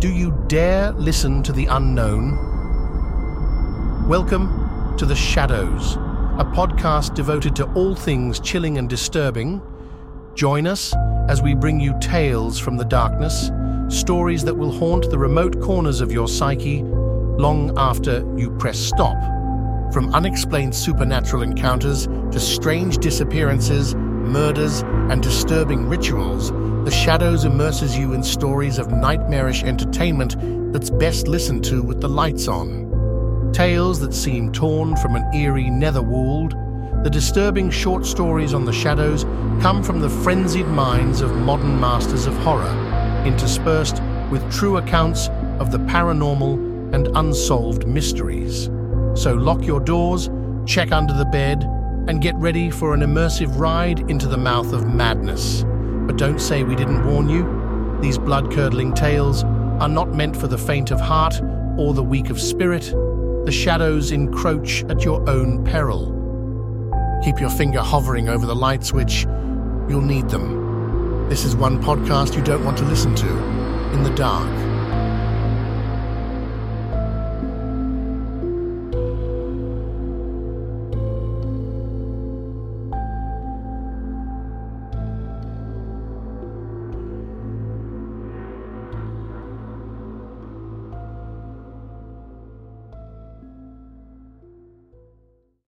Do you dare listen to the unknown? Welcome to The Shadows, a podcast devoted to all things chilling and disturbing. Join us as we bring you tales from the darkness, stories that will haunt the remote corners of your psyche long after you press stop. From unexplained supernatural encounters to strange disappearances, murders, and disturbing rituals, The Shadows immerses you in stories of nightmarish entertainment that's best listened to with the lights on. Tales that seem torn from an eerie netherworld, the disturbing short stories on The Shadows come from the frenzied minds of modern masters of horror, interspersed with true accounts of the paranormal and unsolved mysteries. So lock your doors, check under the bed, and get ready for an immersive ride into the mouth of madness. But don't say we didn't warn you. These blood-curdling tales are not meant for the faint of heart or the weak of spirit. The shadows encroach at your own peril. Keep your finger hovering over the light switch. You'll need them. This is one podcast you don't want to listen to in the dark.